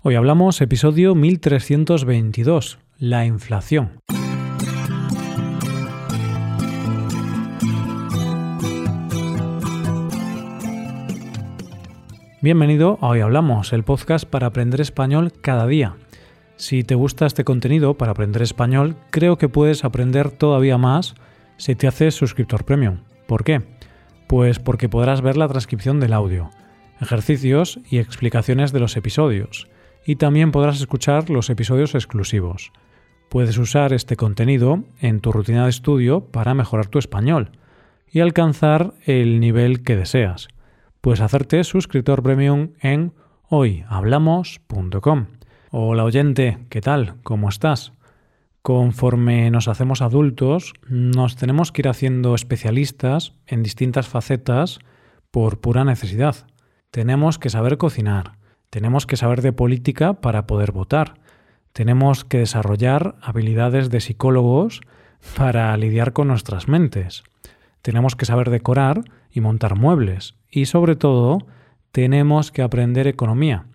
Hoy hablamos episodio 1322, la inflación. Bienvenido a Hoy Hablamos, el podcast para aprender español cada día. Si te gusta este contenido para aprender español, creo que puedes aprender todavía más si te haces suscriptor premium. ¿Por qué? Pues porque podrás ver la transcripción del audio, ejercicios y explicaciones de los episodios y también podrás escuchar los episodios exclusivos. Puedes usar este contenido en tu rutina de estudio para mejorar tu español y alcanzar el nivel que deseas. Puedes hacerte suscriptor premium en hoyhablamos.com. Hola oyente, ¿qué tal? ¿Cómo estás? Conforme nos hacemos adultos, nos tenemos que ir haciendo especialistas en distintas facetas por pura necesidad. Tenemos que saber cocinar, tenemos que saber de política para poder votar. Tenemos que desarrollar habilidades de psicólogos para lidiar con nuestras mentes. Tenemos que saber decorar y montar muebles. Y sobre todo, tenemos que aprender economía.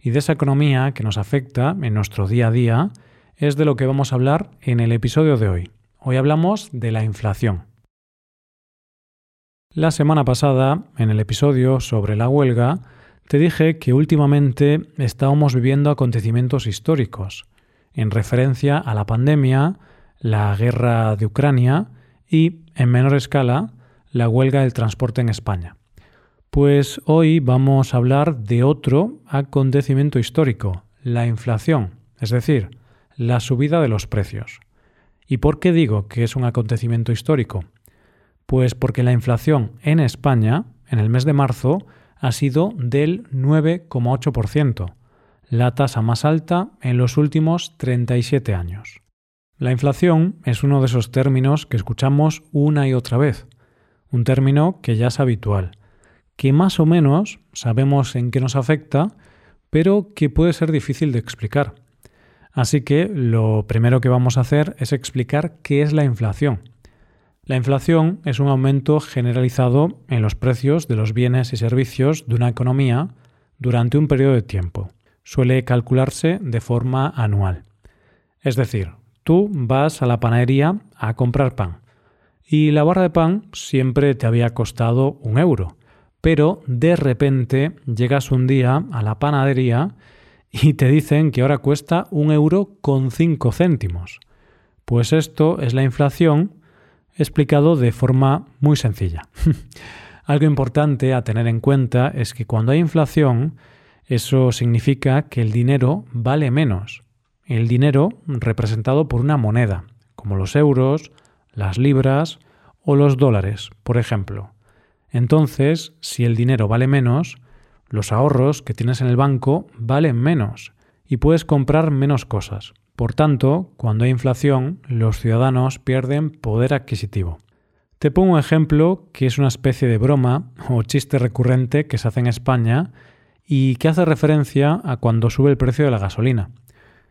Y de esa economía que nos afecta en nuestro día a día es de lo que vamos a hablar en el episodio de hoy. Hoy hablamos de la inflación. La semana pasada, en el episodio sobre la huelga, te dije que últimamente estábamos viviendo acontecimientos históricos, en referencia a la pandemia, la guerra de Ucrania y, en menor escala, la huelga del transporte en España. Pues hoy vamos a hablar de otro acontecimiento histórico, la inflación, es decir, la subida de los precios. ¿Y por qué digo que es un acontecimiento histórico? Pues porque la inflación en España, en el mes de marzo, ha sido del 9,8%, la tasa más alta en los últimos 37 años. La inflación es uno de esos términos que escuchamos una y otra vez, un término que ya es habitual, que más o menos sabemos en qué nos afecta, pero que puede ser difícil de explicar. Así que lo primero que vamos a hacer es explicar qué es la inflación la inflación es un aumento generalizado en los precios de los bienes y servicios de una economía durante un periodo de tiempo. Suele calcularse de forma anual. Es decir, tú vas a la panadería a comprar pan y la barra de pan siempre te había costado un euro, pero de repente llegas un día a la panadería y te dicen que ahora cuesta un euro con cinco céntimos. Pues esto es la inflación explicado de forma muy sencilla. Algo importante a tener en cuenta es que cuando hay inflación, eso significa que el dinero vale menos. El dinero representado por una moneda, como los euros, las libras o los dólares, por ejemplo. Entonces, si el dinero vale menos, los ahorros que tienes en el banco valen menos y puedes comprar menos cosas. Por tanto, cuando hay inflación, los ciudadanos pierden poder adquisitivo. Te pongo un ejemplo que es una especie de broma o chiste recurrente que se hace en España y que hace referencia a cuando sube el precio de la gasolina.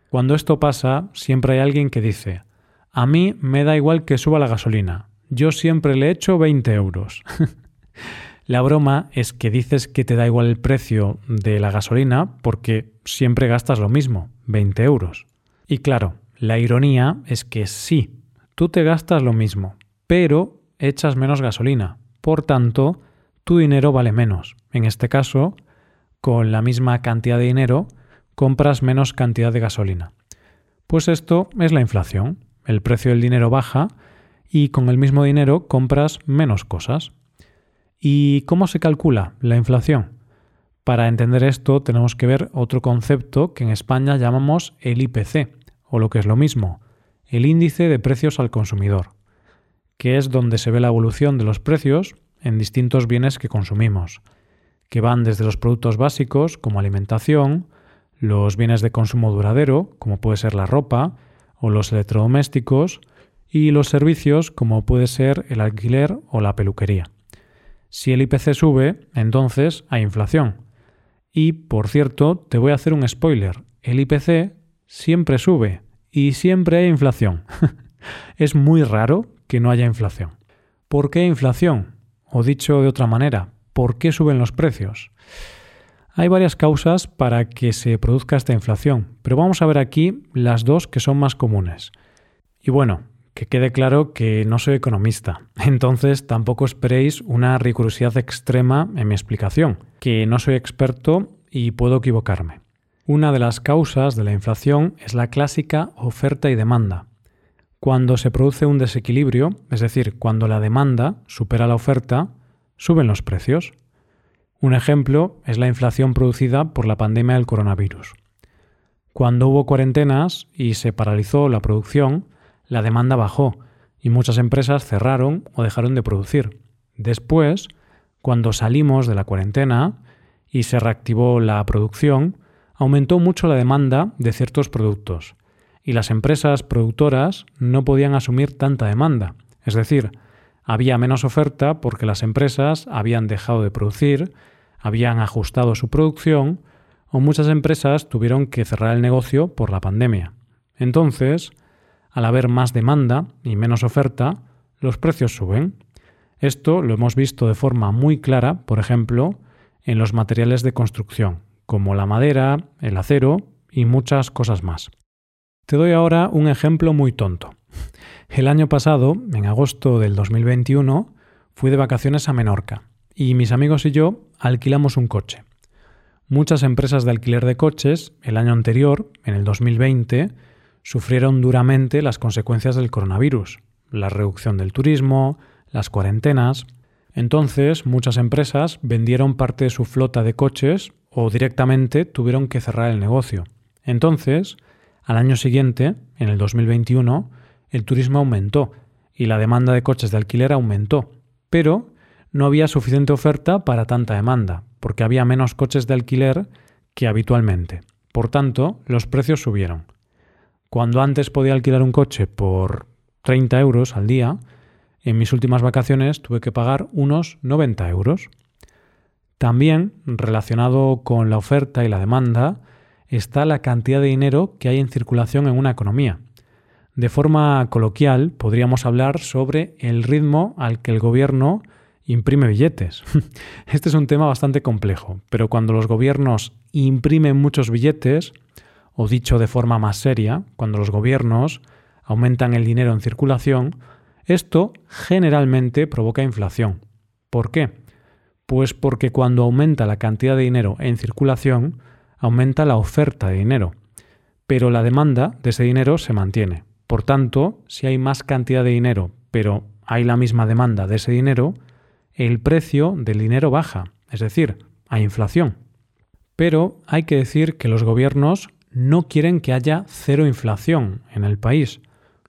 Cuando esto pasa, siempre hay alguien que dice, a mí me da igual que suba la gasolina, yo siempre le echo 20 euros. la broma es que dices que te da igual el precio de la gasolina porque siempre gastas lo mismo, 20 euros. Y claro, la ironía es que sí, tú te gastas lo mismo, pero echas menos gasolina. Por tanto, tu dinero vale menos. En este caso, con la misma cantidad de dinero, compras menos cantidad de gasolina. Pues esto es la inflación. El precio del dinero baja y con el mismo dinero compras menos cosas. ¿Y cómo se calcula la inflación? Para entender esto tenemos que ver otro concepto que en España llamamos el IPC, o lo que es lo mismo, el índice de precios al consumidor, que es donde se ve la evolución de los precios en distintos bienes que consumimos, que van desde los productos básicos como alimentación, los bienes de consumo duradero, como puede ser la ropa o los electrodomésticos, y los servicios como puede ser el alquiler o la peluquería. Si el IPC sube, entonces hay inflación. Y, por cierto, te voy a hacer un spoiler. El IPC siempre sube y siempre hay inflación. es muy raro que no haya inflación. ¿Por qué inflación? O dicho de otra manera, ¿por qué suben los precios? Hay varias causas para que se produzca esta inflación, pero vamos a ver aquí las dos que son más comunes. Y bueno, que quede claro que no soy economista, entonces tampoco esperéis una rigurosidad extrema en mi explicación, que no soy experto y puedo equivocarme. Una de las causas de la inflación es la clásica oferta y demanda. Cuando se produce un desequilibrio, es decir, cuando la demanda supera la oferta, suben los precios. Un ejemplo es la inflación producida por la pandemia del coronavirus. Cuando hubo cuarentenas y se paralizó la producción, la demanda bajó y muchas empresas cerraron o dejaron de producir. Después, cuando salimos de la cuarentena y se reactivó la producción, aumentó mucho la demanda de ciertos productos y las empresas productoras no podían asumir tanta demanda. Es decir, había menos oferta porque las empresas habían dejado de producir, habían ajustado su producción o muchas empresas tuvieron que cerrar el negocio por la pandemia. Entonces, al haber más demanda y menos oferta, los precios suben. Esto lo hemos visto de forma muy clara, por ejemplo, en los materiales de construcción, como la madera, el acero y muchas cosas más. Te doy ahora un ejemplo muy tonto. El año pasado, en agosto del 2021, fui de vacaciones a Menorca y mis amigos y yo alquilamos un coche. Muchas empresas de alquiler de coches el año anterior, en el 2020, sufrieron duramente las consecuencias del coronavirus, la reducción del turismo, las cuarentenas. Entonces, muchas empresas vendieron parte de su flota de coches o directamente tuvieron que cerrar el negocio. Entonces, al año siguiente, en el 2021, el turismo aumentó y la demanda de coches de alquiler aumentó, pero no había suficiente oferta para tanta demanda, porque había menos coches de alquiler que habitualmente. Por tanto, los precios subieron. Cuando antes podía alquilar un coche por 30 euros al día, en mis últimas vacaciones tuve que pagar unos 90 euros. También, relacionado con la oferta y la demanda, está la cantidad de dinero que hay en circulación en una economía. De forma coloquial, podríamos hablar sobre el ritmo al que el gobierno imprime billetes. Este es un tema bastante complejo, pero cuando los gobiernos imprimen muchos billetes, o dicho de forma más seria, cuando los gobiernos aumentan el dinero en circulación, esto generalmente provoca inflación. ¿Por qué? Pues porque cuando aumenta la cantidad de dinero en circulación, aumenta la oferta de dinero, pero la demanda de ese dinero se mantiene. Por tanto, si hay más cantidad de dinero, pero hay la misma demanda de ese dinero, el precio del dinero baja, es decir, hay inflación. Pero hay que decir que los gobiernos no quieren que haya cero inflación en el país.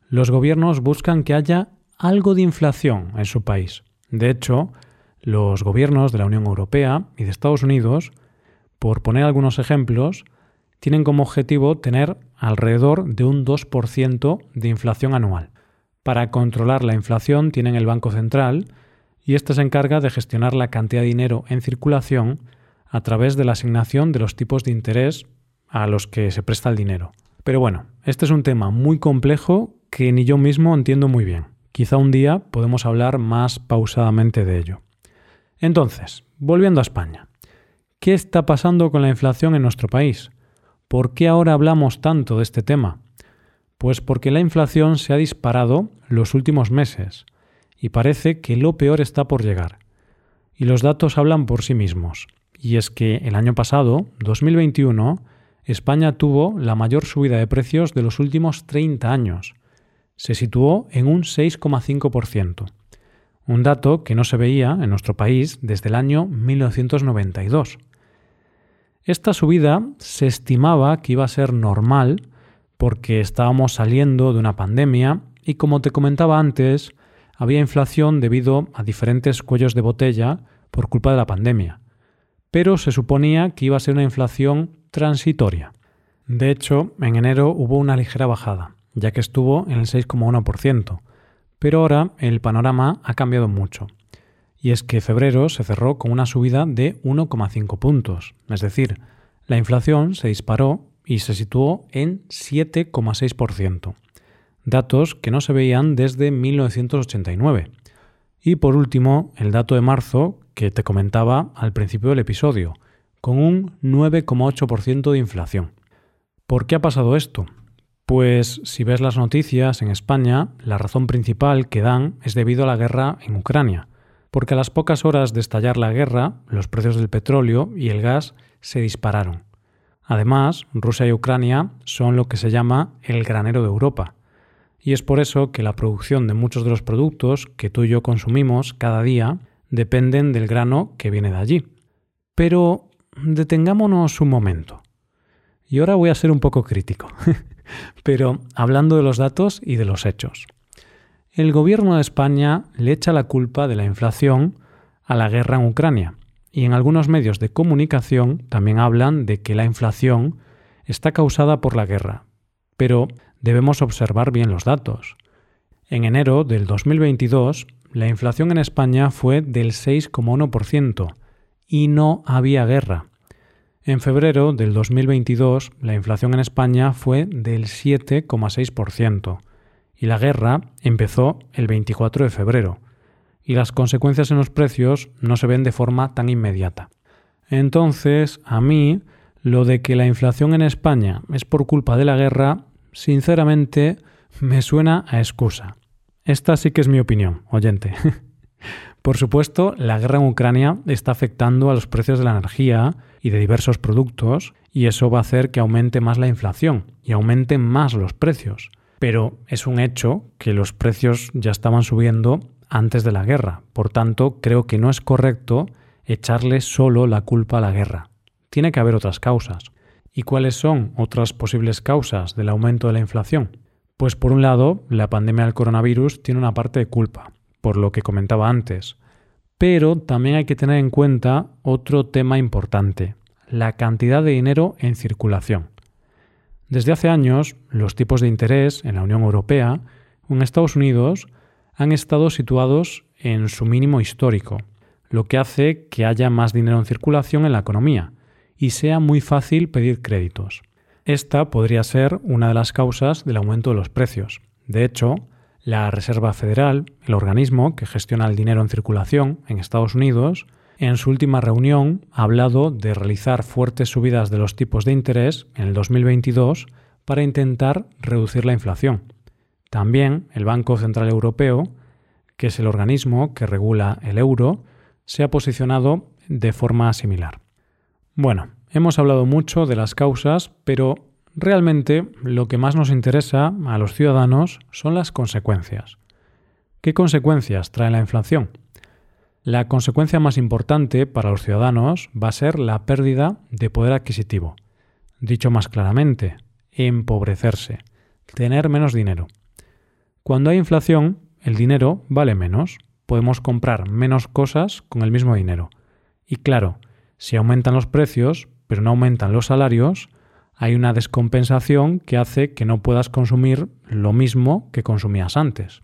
Los gobiernos buscan que haya algo de inflación en su país. De hecho, los gobiernos de la Unión Europea y de Estados Unidos, por poner algunos ejemplos, tienen como objetivo tener alrededor de un 2% de inflación anual. Para controlar la inflación tienen el Banco Central y este se encarga de gestionar la cantidad de dinero en circulación a través de la asignación de los tipos de interés a los que se presta el dinero. Pero bueno, este es un tema muy complejo que ni yo mismo entiendo muy bien. Quizá un día podemos hablar más pausadamente de ello. Entonces, volviendo a España, ¿qué está pasando con la inflación en nuestro país? ¿Por qué ahora hablamos tanto de este tema? Pues porque la inflación se ha disparado los últimos meses y parece que lo peor está por llegar. Y los datos hablan por sí mismos. Y es que el año pasado, 2021, España tuvo la mayor subida de precios de los últimos 30 años. Se situó en un 6,5%, un dato que no se veía en nuestro país desde el año 1992. Esta subida se estimaba que iba a ser normal porque estábamos saliendo de una pandemia y como te comentaba antes, había inflación debido a diferentes cuellos de botella por culpa de la pandemia. Pero se suponía que iba a ser una inflación transitoria. De hecho, en enero hubo una ligera bajada, ya que estuvo en el 6,1%, pero ahora el panorama ha cambiado mucho. Y es que febrero se cerró con una subida de 1,5 puntos, es decir, la inflación se disparó y se situó en 7,6%, datos que no se veían desde 1989. Y por último, el dato de marzo que te comentaba al principio del episodio, con un 9,8% de inflación. ¿Por qué ha pasado esto? Pues si ves las noticias en España, la razón principal que dan es debido a la guerra en Ucrania, porque a las pocas horas de estallar la guerra, los precios del petróleo y el gas se dispararon. Además, Rusia y Ucrania son lo que se llama el granero de Europa, y es por eso que la producción de muchos de los productos que tú y yo consumimos cada día dependen del grano que viene de allí. Pero detengámonos un momento. Y ahora voy a ser un poco crítico, pero hablando de los datos y de los hechos. El gobierno de España le echa la culpa de la inflación a la guerra en Ucrania, y en algunos medios de comunicación también hablan de que la inflación está causada por la guerra. Pero debemos observar bien los datos. En enero del 2022, la inflación en España fue del 6,1% y no había guerra. En febrero del 2022 la inflación en España fue del 7,6% y la guerra empezó el 24 de febrero y las consecuencias en los precios no se ven de forma tan inmediata. Entonces, a mí, lo de que la inflación en España es por culpa de la guerra, sinceramente, me suena a excusa. Esta sí que es mi opinión, oyente. Por supuesto, la guerra en Ucrania está afectando a los precios de la energía y de diversos productos y eso va a hacer que aumente más la inflación y aumenten más los precios. Pero es un hecho que los precios ya estaban subiendo antes de la guerra. Por tanto, creo que no es correcto echarle solo la culpa a la guerra. Tiene que haber otras causas. ¿Y cuáles son otras posibles causas del aumento de la inflación? Pues por un lado, la pandemia del coronavirus tiene una parte de culpa, por lo que comentaba antes. Pero también hay que tener en cuenta otro tema importante, la cantidad de dinero en circulación. Desde hace años, los tipos de interés en la Unión Europea o en Estados Unidos han estado situados en su mínimo histórico, lo que hace que haya más dinero en circulación en la economía y sea muy fácil pedir créditos. Esta podría ser una de las causas del aumento de los precios. De hecho, la Reserva Federal, el organismo que gestiona el dinero en circulación en Estados Unidos, en su última reunión ha hablado de realizar fuertes subidas de los tipos de interés en el 2022 para intentar reducir la inflación. También el Banco Central Europeo, que es el organismo que regula el euro, se ha posicionado de forma similar. Bueno, hemos hablado mucho de las causas, pero Realmente lo que más nos interesa a los ciudadanos son las consecuencias. ¿Qué consecuencias trae la inflación? La consecuencia más importante para los ciudadanos va a ser la pérdida de poder adquisitivo. Dicho más claramente, empobrecerse, tener menos dinero. Cuando hay inflación, el dinero vale menos, podemos comprar menos cosas con el mismo dinero. Y claro, si aumentan los precios, pero no aumentan los salarios, hay una descompensación que hace que no puedas consumir lo mismo que consumías antes.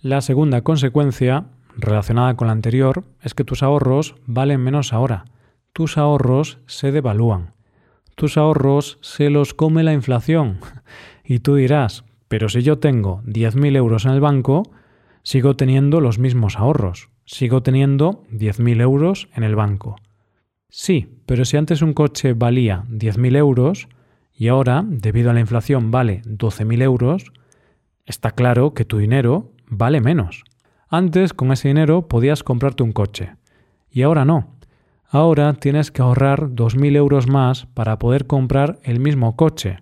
La segunda consecuencia, relacionada con la anterior, es que tus ahorros valen menos ahora. Tus ahorros se devalúan. Tus ahorros se los come la inflación. Y tú dirás, pero si yo tengo 10.000 euros en el banco, sigo teniendo los mismos ahorros. Sigo teniendo 10.000 euros en el banco. Sí, pero si antes un coche valía 10.000 euros y ahora, debido a la inflación, vale 12.000 euros, está claro que tu dinero vale menos. Antes, con ese dinero, podías comprarte un coche. Y ahora no. Ahora tienes que ahorrar 2.000 euros más para poder comprar el mismo coche.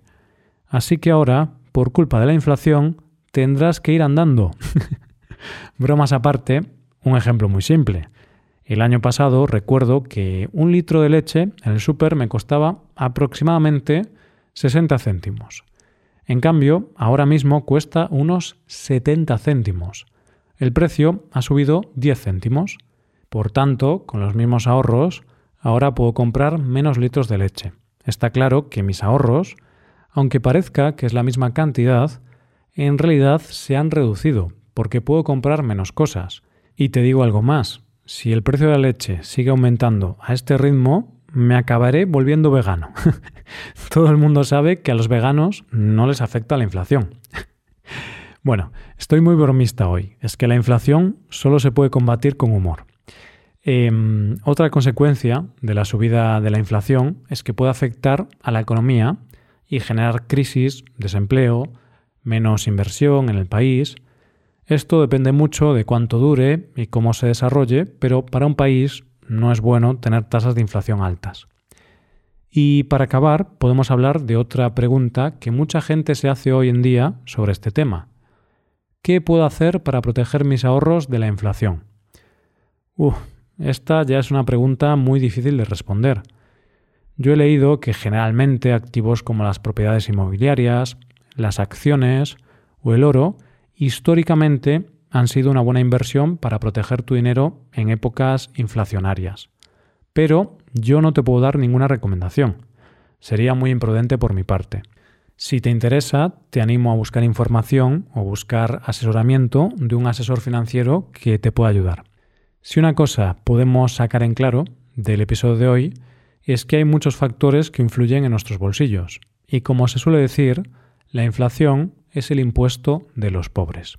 Así que ahora, por culpa de la inflación, tendrás que ir andando. Bromas aparte, un ejemplo muy simple. El año pasado recuerdo que un litro de leche en el súper me costaba aproximadamente 60 céntimos. En cambio, ahora mismo cuesta unos 70 céntimos. El precio ha subido 10 céntimos. Por tanto, con los mismos ahorros, ahora puedo comprar menos litros de leche. Está claro que mis ahorros, aunque parezca que es la misma cantidad, en realidad se han reducido, porque puedo comprar menos cosas. Y te digo algo más, si el precio de la leche sigue aumentando a este ritmo, me acabaré volviendo vegano. Todo el mundo sabe que a los veganos no les afecta la inflación. bueno, estoy muy bromista hoy. Es que la inflación solo se puede combatir con humor. Em, otra consecuencia de la subida de la inflación es que puede afectar a la economía y generar crisis, desempleo, menos inversión en el país. Esto depende mucho de cuánto dure y cómo se desarrolle, pero para un país no es bueno tener tasas de inflación altas. Y para acabar, podemos hablar de otra pregunta que mucha gente se hace hoy en día sobre este tema. ¿Qué puedo hacer para proteger mis ahorros de la inflación? esta ya es una pregunta muy difícil de responder. Yo he leído que generalmente activos como las propiedades inmobiliarias, las acciones o el oro históricamente han sido una buena inversión para proteger tu dinero en épocas inflacionarias. Pero yo no te puedo dar ninguna recomendación. Sería muy imprudente por mi parte. Si te interesa, te animo a buscar información o buscar asesoramiento de un asesor financiero que te pueda ayudar. Si una cosa podemos sacar en claro del episodio de hoy es que hay muchos factores que influyen en nuestros bolsillos. Y como se suele decir, la inflación es el impuesto de los pobres.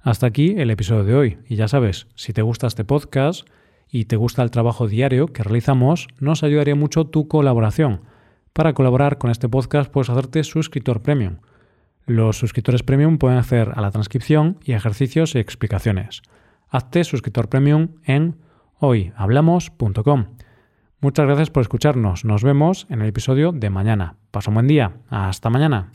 Hasta aquí el episodio de hoy. Y ya sabes, si te gusta este podcast y te gusta el trabajo diario que realizamos, nos ayudaría mucho tu colaboración. Para colaborar con este podcast puedes hacerte suscriptor premium. Los suscriptores premium pueden hacer a la transcripción y ejercicios y explicaciones hazte suscriptor premium en hoyhablamos.com. Muchas gracias por escucharnos. Nos vemos en el episodio de mañana. Pasa un buen día. Hasta mañana.